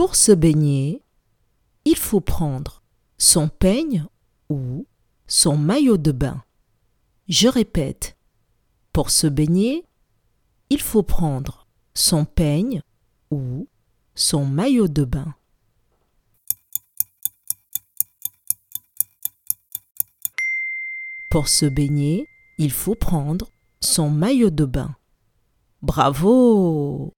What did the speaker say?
Pour se baigner, il faut prendre son peigne ou son maillot de bain. Je répète, pour se baigner, il faut prendre son peigne ou son maillot de bain. Pour se baigner, il faut prendre son maillot de bain. Bravo